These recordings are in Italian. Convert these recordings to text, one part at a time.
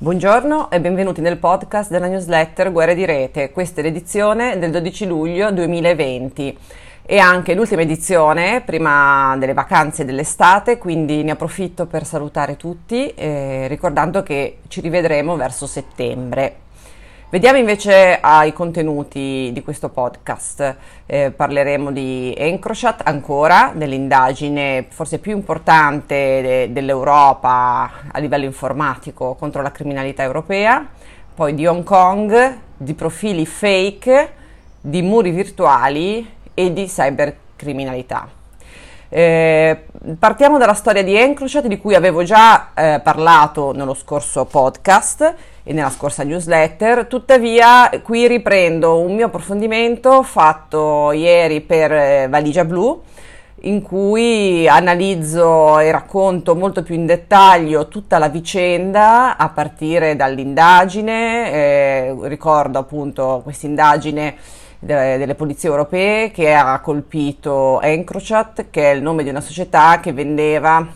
Buongiorno e benvenuti nel podcast della newsletter Guerre di Rete. Questa è l'edizione del 12 luglio 2020 e anche l'ultima edizione prima delle vacanze dell'estate, quindi ne approfitto per salutare tutti eh, ricordando che ci rivedremo verso settembre. Vediamo invece ai contenuti di questo podcast. Eh, parleremo di Encrochat ancora, dell'indagine forse più importante de- dell'Europa a livello informatico contro la criminalità europea, poi di Hong Kong, di profili fake, di muri virtuali e di cybercriminalità. Eh, partiamo dalla storia di Encrochat di cui avevo già eh, parlato nello scorso podcast e nella scorsa newsletter, tuttavia qui riprendo un mio approfondimento fatto ieri per eh, Valigia Blu in cui analizzo e racconto molto più in dettaglio tutta la vicenda a partire dall'indagine, eh, ricordo appunto questa indagine de- delle polizie europee che ha colpito Encrochat, che è il nome di una società che vendeva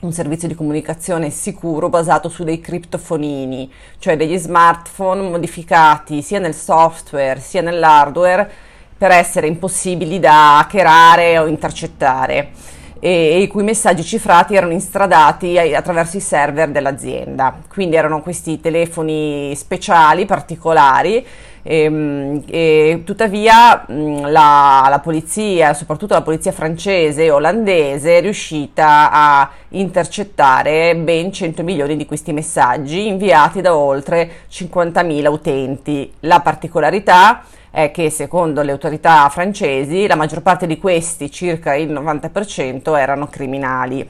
un servizio di comunicazione sicuro basato su dei criptofonini, cioè degli smartphone modificati sia nel software sia nell'hardware per essere impossibili da hackerare o intercettare e, e i cui messaggi cifrati erano instradati attraverso i server dell'azienda. Quindi erano questi telefoni speciali, particolari, e, ehm, e, tuttavia la, la, polizia, soprattutto la polizia francese e olandese, è riuscita a intercettare ben 100 milioni di questi messaggi inviati da oltre 50.000 utenti. La particolarità è che secondo le autorità francesi la maggior parte di questi, circa il 90%, erano criminali.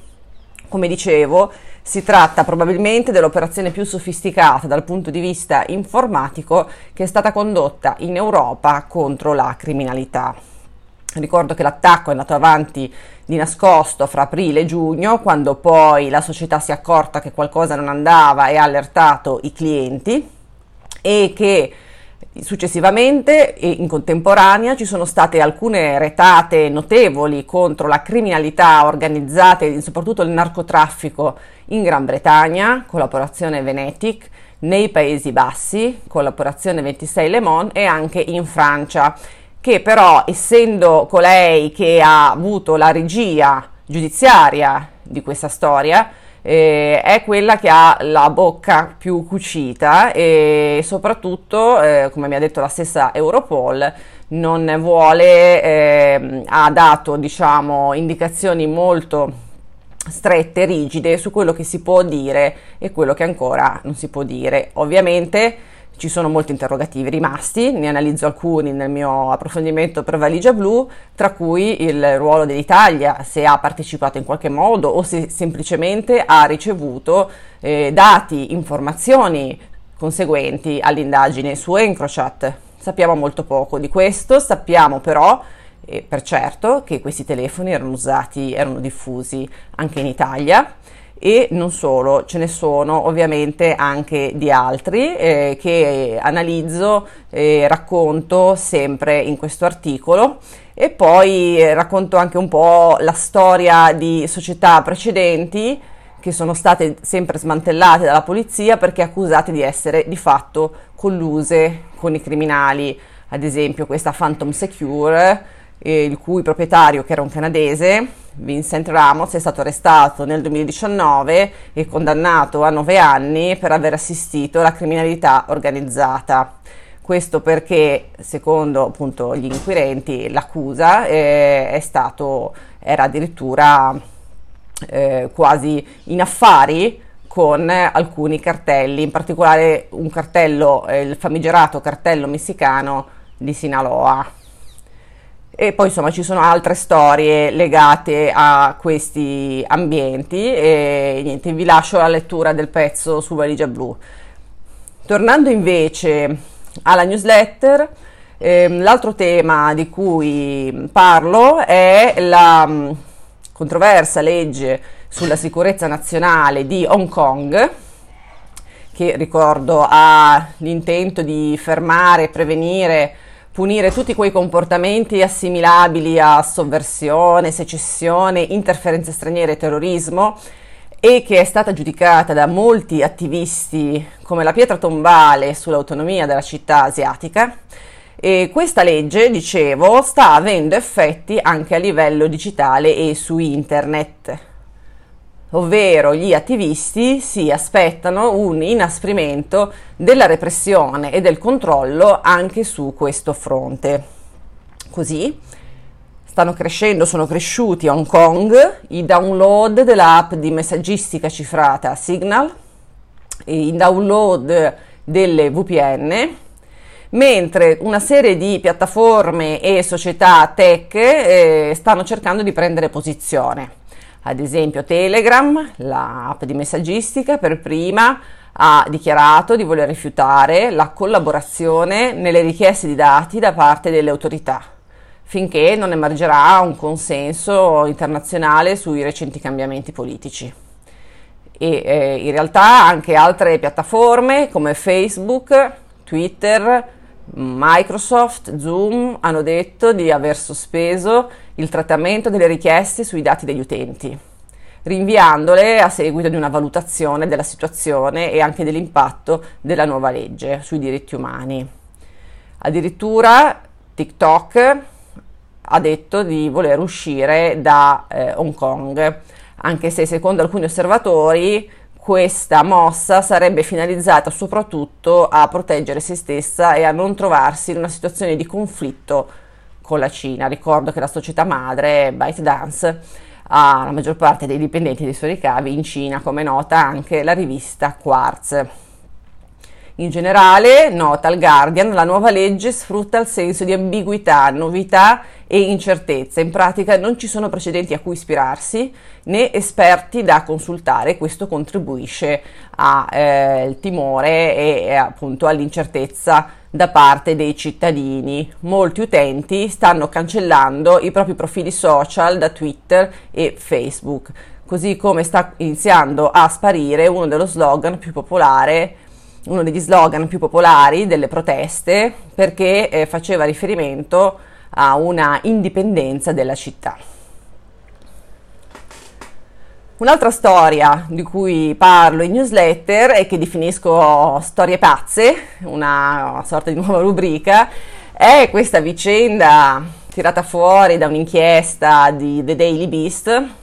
Come dicevo, si tratta probabilmente dell'operazione più sofisticata dal punto di vista informatico che è stata condotta in Europa contro la criminalità. Ricordo che l'attacco è andato avanti di nascosto fra aprile e giugno, quando poi la società si è accorta che qualcosa non andava e ha allertato i clienti e che Successivamente e in contemporanea ci sono state alcune retate notevoli contro la criminalità organizzata e soprattutto il narcotraffico in Gran Bretagna, collaborazione Venetic, nei Paesi Bassi, collaborazione 26 Le Mans e anche in Francia, che però essendo colei che ha avuto la regia giudiziaria di questa storia, eh, è quella che ha la bocca più cucita e soprattutto, eh, come mi ha detto la stessa Europol, non vuole, eh, ha dato diciamo indicazioni molto strette, rigide su quello che si può dire e quello che ancora non si può dire. Ovviamente ci sono molti interrogativi rimasti, ne analizzo alcuni nel mio approfondimento per Valigia Blu, tra cui il ruolo dell'Italia, se ha partecipato in qualche modo o se semplicemente ha ricevuto eh, dati, informazioni conseguenti all'indagine su Encrochat. Sappiamo molto poco di questo, sappiamo però eh, per certo che questi telefoni erano usati, erano diffusi anche in Italia e non solo, ce ne sono ovviamente anche di altri eh, che analizzo e racconto sempre in questo articolo. E poi eh, racconto anche un po' la storia di società precedenti che sono state sempre smantellate dalla polizia perché accusate di essere di fatto colluse con i criminali, ad esempio questa Phantom Secure il cui proprietario, che era un canadese, Vincent Ramos, è stato arrestato nel 2019 e condannato a nove anni per aver assistito alla criminalità organizzata. Questo perché, secondo appunto gli inquirenti, l'accusa eh, stato, era addirittura eh, quasi in affari con alcuni cartelli, in particolare un cartello, eh, il famigerato cartello messicano di Sinaloa. E poi insomma ci sono altre storie legate a questi ambienti e niente, vi lascio la lettura del pezzo su Valigia Blu. Tornando invece alla newsletter, ehm, l'altro tema di cui parlo è la mh, controversa legge sulla sicurezza nazionale di Hong Kong, che ricordo ha l'intento di fermare e prevenire punire tutti quei comportamenti assimilabili a sovversione, secessione, interferenze straniere e terrorismo e che è stata giudicata da molti attivisti come la pietra tombale sull'autonomia della città asiatica. E questa legge, dicevo, sta avendo effetti anche a livello digitale e su internet, ovvero gli attivisti si aspettano un inasprimento della repressione e del controllo anche su questo fronte. Così stanno crescendo, sono cresciuti a Hong Kong i download dell'app di messaggistica cifrata Signal, i download delle VPN, mentre una serie di piattaforme e società tech eh, stanno cercando di prendere posizione. Ad esempio Telegram, l'app di messaggistica, per prima ha dichiarato di voler rifiutare la collaborazione nelle richieste di dati da parte delle autorità finché non emergerà un consenso internazionale sui recenti cambiamenti politici. E eh, in realtà anche altre piattaforme come Facebook, Twitter, Microsoft, Zoom hanno detto di aver sospeso il trattamento delle richieste sui dati degli utenti, rinviandole a seguito di una valutazione della situazione e anche dell'impatto della nuova legge sui diritti umani. Addirittura TikTok ha detto di voler uscire da eh, Hong Kong, anche se secondo alcuni osservatori questa mossa sarebbe finalizzata soprattutto a proteggere se stessa e a non trovarsi in una situazione di conflitto con la Cina. Ricordo che la società madre ByteDance ha la maggior parte dei dipendenti dei suoi ricavi in Cina, come nota anche la rivista Quartz. In generale, nota il Guardian, la nuova legge sfrutta il senso di ambiguità, novità e incertezza. In pratica non ci sono precedenti a cui ispirarsi né esperti da consultare. Questo contribuisce al eh, timore e, e appunto all'incertezza da parte dei cittadini. Molti utenti stanno cancellando i propri profili social da Twitter e Facebook, così come sta iniziando a sparire uno dello slogan più popolare uno degli slogan più popolari delle proteste perché eh, faceva riferimento a una indipendenza della città. Un'altra storia di cui parlo in newsletter e che definisco storie pazze, una sorta di nuova rubrica, è questa vicenda tirata fuori da un'inchiesta di The Daily Beast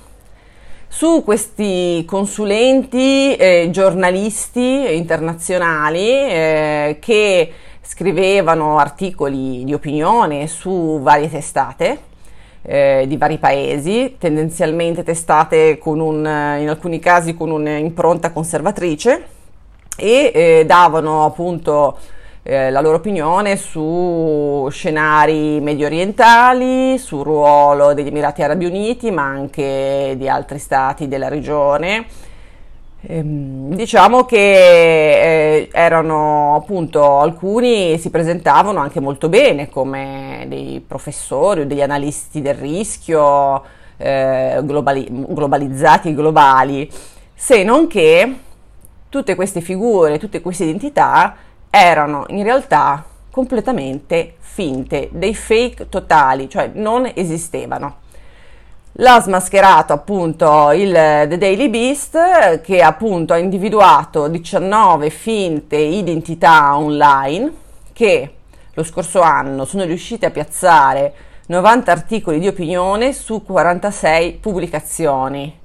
su questi consulenti eh, giornalisti internazionali eh, che scrivevano articoli di opinione su varie testate eh, di vari paesi, tendenzialmente testate un, in alcuni casi con un'impronta conservatrice e eh, davano appunto eh, la loro opinione su scenari medio orientali, sul ruolo degli Emirati Arabi Uniti, ma anche di altri stati della regione. Ehm, diciamo che eh, erano appunto alcuni si presentavano anche molto bene come dei professori o degli analisti del rischio eh, globali- globalizzati globali, se non che tutte queste figure, tutte queste identità erano in realtà completamente finte, dei fake totali, cioè non esistevano. L'ha smascherato appunto il The Daily Beast che appunto ha individuato 19 finte identità online che lo scorso anno sono riusciti a piazzare 90 articoli di opinione su 46 pubblicazioni,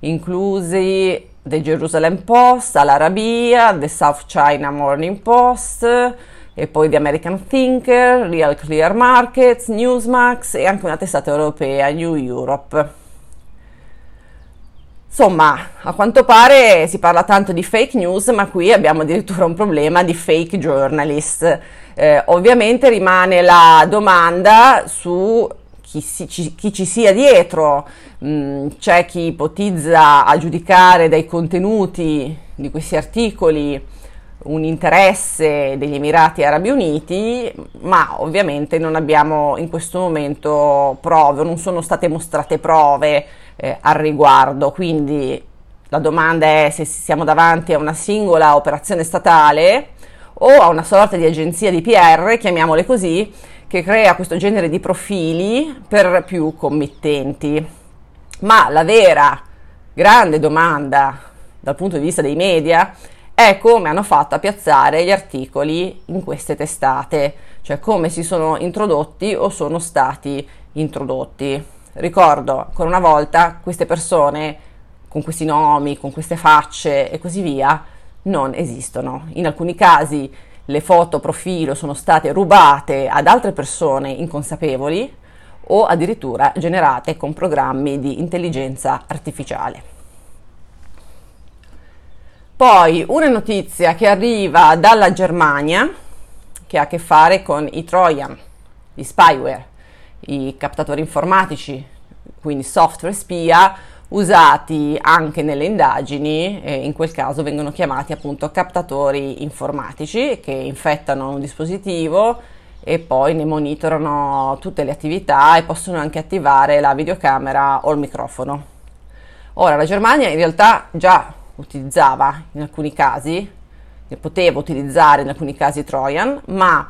inclusi The Jerusalem Post, Al-Arabia, The South China Morning Post e poi The American Thinker, Real Clear Markets, Newsmax e anche una testata europea, New Europe. Insomma, a quanto pare si parla tanto di fake news, ma qui abbiamo addirittura un problema di fake journalist. Eh, ovviamente rimane la domanda su chi, si, ci, chi ci sia dietro, mm, c'è chi ipotizza a giudicare dai contenuti di questi articoli un interesse degli Emirati Arabi Uniti, ma ovviamente non abbiamo in questo momento prove, non sono state mostrate prove eh, al riguardo, quindi la domanda è se siamo davanti a una singola operazione statale o a una sorta di agenzia di PR, chiamiamole così, che crea questo genere di profili per più committenti. Ma la vera grande domanda dal punto di vista dei media è come hanno fatto a piazzare gli articoli in queste testate, cioè come si sono introdotti o sono stati introdotti. Ricordo ancora una volta queste persone con questi nomi, con queste facce e così via non esistono. In alcuni casi le foto profilo sono state rubate ad altre persone inconsapevoli o addirittura generate con programmi di intelligenza artificiale. Poi una notizia che arriva dalla Germania, che ha a che fare con i Trojan, gli spyware, i captatori informatici, quindi software spia, usati anche nelle indagini, e in quel caso vengono chiamati appunto captatori informatici che infettano un dispositivo e poi ne monitorano tutte le attività e possono anche attivare la videocamera o il microfono. Ora, la Germania in realtà già utilizzava in alcuni casi, ne poteva utilizzare in alcuni casi Trojan, ma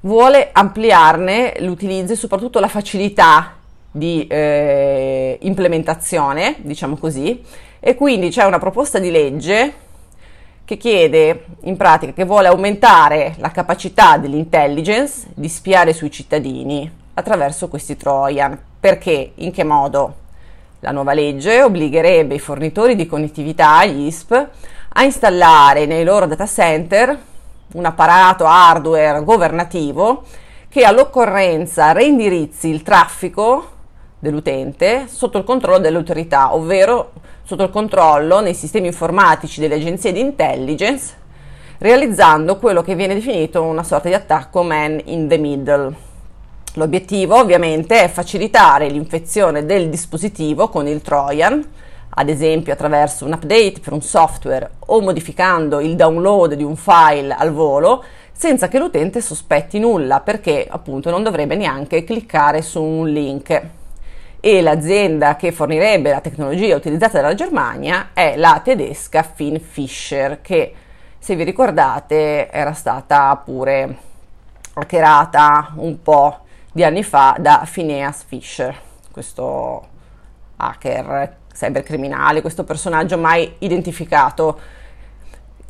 vuole ampliarne l'utilizzo e soprattutto la facilità di eh, implementazione, diciamo così, e quindi c'è una proposta di legge che chiede in pratica che vuole aumentare la capacità dell'intelligence di spiare sui cittadini attraverso questi Trojan. Perché? In che modo? La nuova legge obbligherebbe i fornitori di connettività, gli ISP, a installare nei loro data center un apparato hardware governativo che all'occorrenza reindirizzi il traffico dell'utente sotto il controllo dell'autorità, ovvero sotto il controllo nei sistemi informatici delle agenzie di intelligence, realizzando quello che viene definito una sorta di attacco man in the middle. L'obiettivo ovviamente è facilitare l'infezione del dispositivo con il Trojan, ad esempio attraverso un update per un software o modificando il download di un file al volo, senza che l'utente sospetti nulla, perché appunto non dovrebbe neanche cliccare su un link. E l'azienda che fornirebbe la tecnologia utilizzata dalla Germania è la tedesca Finfisher, che se vi ricordate era stata pure hackerata un po' di anni fa da Phineas Fisher, questo hacker cybercriminale, questo personaggio mai identificato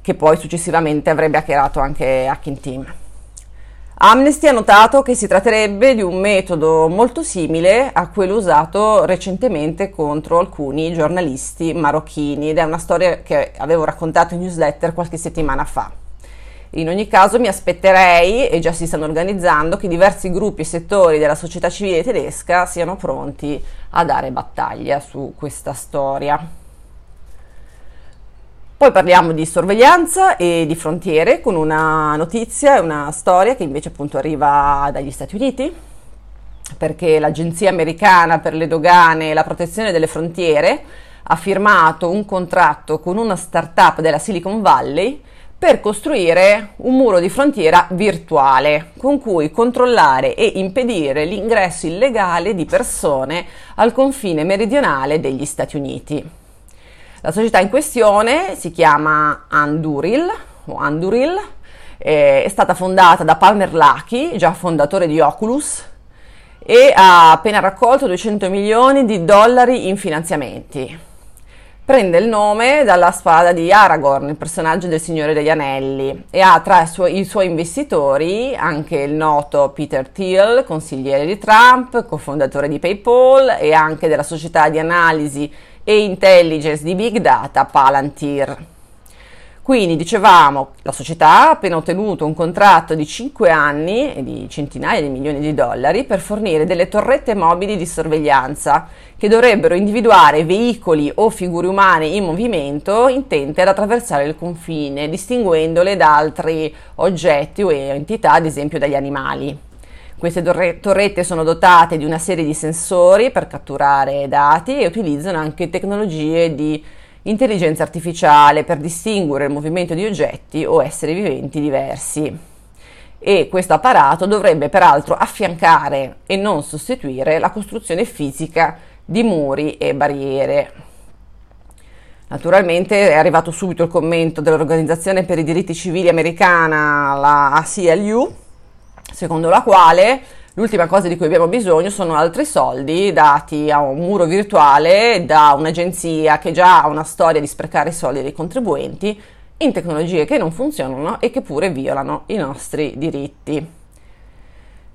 che poi successivamente avrebbe hackerato anche Hacking Team. Amnesty ha notato che si tratterebbe di un metodo molto simile a quello usato recentemente contro alcuni giornalisti marocchini ed è una storia che avevo raccontato in newsletter qualche settimana fa. In ogni caso mi aspetterei, e già si stanno organizzando, che diversi gruppi e settori della società civile tedesca siano pronti a dare battaglia su questa storia. Poi parliamo di sorveglianza e di frontiere con una notizia e una storia che invece appunto arriva dagli Stati Uniti, perché l'Agenzia americana per le dogane e la protezione delle frontiere ha firmato un contratto con una startup della Silicon Valley per costruire un muro di frontiera virtuale con cui controllare e impedire l'ingresso illegale di persone al confine meridionale degli Stati Uniti. La società in questione si chiama Anduril o Anduril, è stata fondata da Palmer Luckey, già fondatore di Oculus, e ha appena raccolto 200 milioni di dollari in finanziamenti. Prende il nome dalla spada di Aragorn, il personaggio del Signore degli Anelli, e ha tra i suoi, i suoi investitori anche il noto Peter Thiel, consigliere di Trump, cofondatore di PayPal e anche della società di analisi e intelligence di Big Data Palantir. Quindi dicevamo, la società ha appena ottenuto un contratto di 5 anni e di centinaia di milioni di dollari per fornire delle torrette mobili di sorveglianza che dovrebbero individuare veicoli o figure umane in movimento intente ad attraversare il confine, distinguendole da altri oggetti o entità, ad esempio dagli animali. Queste torrette sono dotate di una serie di sensori per catturare dati e utilizzano anche tecnologie di intelligenza artificiale per distinguere il movimento di oggetti o esseri viventi diversi. E questo apparato dovrebbe peraltro affiancare e non sostituire la costruzione fisica di muri e barriere. Naturalmente è arrivato subito il commento dell'Organizzazione per i diritti civili americana, la ACLU, secondo la quale L'ultima cosa di cui abbiamo bisogno sono altri soldi dati a un muro virtuale da un'agenzia che già ha una storia di sprecare i soldi dei contribuenti in tecnologie che non funzionano e che pure violano i nostri diritti.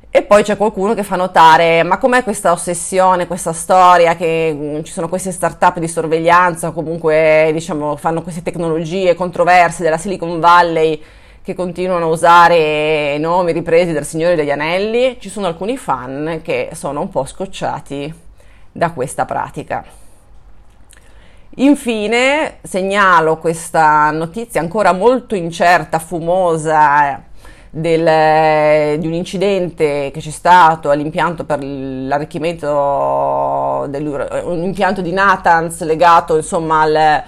E poi c'è qualcuno che fa notare, ma com'è questa ossessione, questa storia che mh, ci sono queste start-up di sorveglianza o comunque diciamo fanno queste tecnologie controverse della Silicon Valley che continuano a usare nomi ripresi dal Signore degli Anelli, ci sono alcuni fan che sono un po' scocciati da questa pratica. Infine segnalo questa notizia ancora molto incerta, fumosa, del, di un incidente che c'è stato all'impianto per l'arricchimento un impianto di Natanz legato insomma al,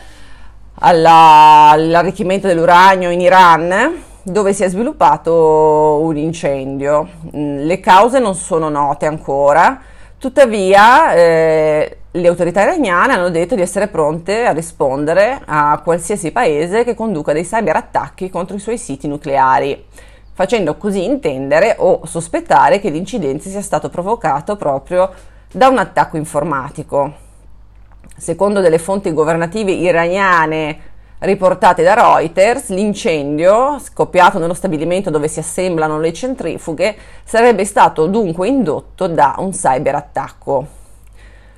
alla, all'arricchimento dell'uranio in Iran dove si è sviluppato un incendio. Mm, le cause non sono note ancora, tuttavia eh, le autorità iraniane hanno detto di essere pronte a rispondere a qualsiasi paese che conduca dei cyberattacchi contro i suoi siti nucleari, facendo così intendere o sospettare che l'incidente sia stato provocato proprio da un attacco informatico. Secondo delle fonti governative iraniane riportate da Reuters, l'incendio, scoppiato nello stabilimento dove si assemblano le centrifughe, sarebbe stato dunque indotto da un cyberattacco.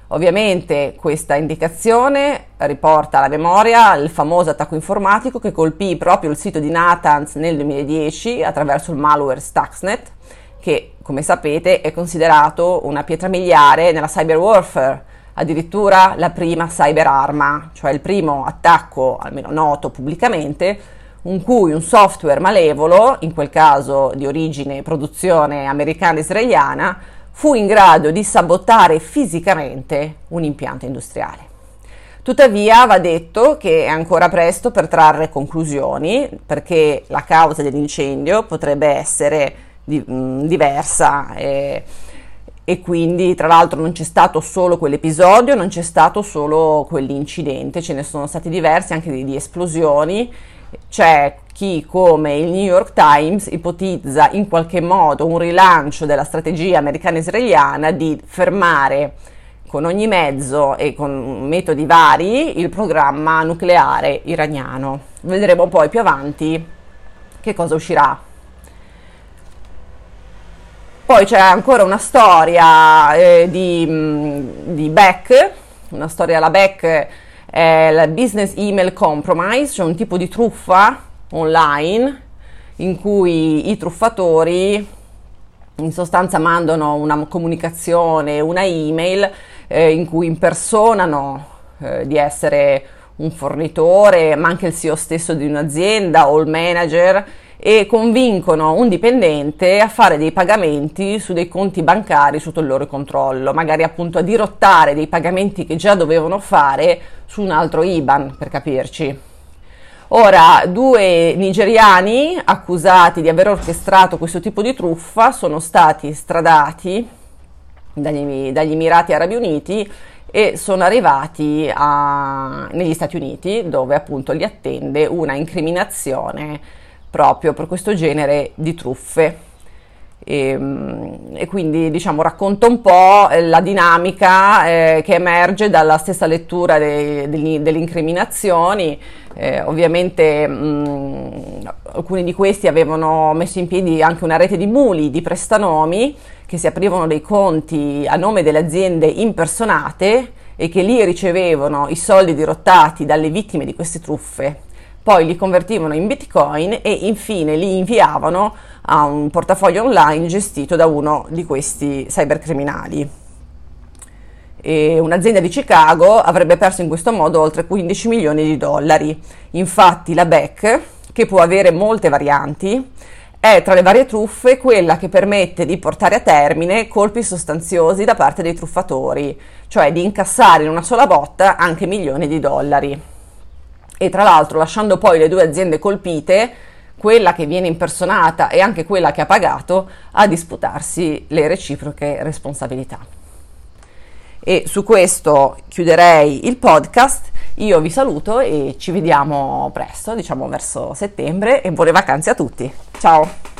Ovviamente questa indicazione riporta alla memoria il famoso attacco informatico che colpì proprio il sito di Natanz nel 2010 attraverso il malware Stuxnet, che come sapete è considerato una pietra miliare nella cyber warfare addirittura la prima cyberarma, cioè il primo attacco, almeno noto pubblicamente, in cui un software malevolo, in quel caso di origine e produzione americana-israeliana, fu in grado di sabotare fisicamente un impianto industriale. Tuttavia va detto che è ancora presto per trarre conclusioni perché la causa dell'incendio potrebbe essere di, mh, diversa. Eh, e quindi tra l'altro non c'è stato solo quell'episodio, non c'è stato solo quell'incidente, ce ne sono stati diversi anche di, di esplosioni. C'è chi come il New York Times ipotizza in qualche modo un rilancio della strategia americana-israeliana di fermare con ogni mezzo e con metodi vari il programma nucleare iraniano. Vedremo poi più avanti che cosa uscirà poi c'è ancora una storia eh, di, mm, di, Beck, una storia alla Beck è la Business Email Compromise, cioè un tipo di truffa online in cui i truffatori in sostanza mandano una comunicazione, una email eh, in cui impersonano eh, di essere un fornitore, ma anche il CEO stesso di un'azienda o il manager e convincono un dipendente a fare dei pagamenti su dei conti bancari sotto il loro controllo, magari appunto a dirottare dei pagamenti che già dovevano fare su un altro IBAN, per capirci. Ora, due nigeriani accusati di aver orchestrato questo tipo di truffa sono stati stradati dagli, dagli Emirati Arabi Uniti e sono arrivati a, negli Stati Uniti dove appunto li attende una incriminazione proprio per questo genere di truffe. E, ehm, e, quindi diciamo racconta un po' la dinamica eh, che emerge dalla stessa lettura de, de, delle incriminazioni. Eh, ovviamente mh, alcuni di questi avevano messo in piedi anche una rete di muli, di prestanomi che si aprivano dei conti a nome delle aziende impersonate e che lì ricevevano i soldi dirottati dalle vittime di queste truffe poi li convertivano in bitcoin e infine li inviavano a un portafoglio online gestito da uno di questi cybercriminali. E un'azienda di Chicago avrebbe perso in questo modo oltre 15 milioni di dollari. Infatti la BEC, che può avere molte varianti, è tra le varie truffe quella che permette di portare a termine colpi sostanziosi da parte dei truffatori, cioè di incassare in una sola botta anche milioni di dollari e tra l'altro lasciando poi le due aziende colpite, quella che viene impersonata e anche quella che ha pagato, a disputarsi le reciproche responsabilità. E su questo chiuderei il podcast. Io vi saluto e ci vediamo presto, diciamo verso settembre e buone vacanze a tutti. Ciao!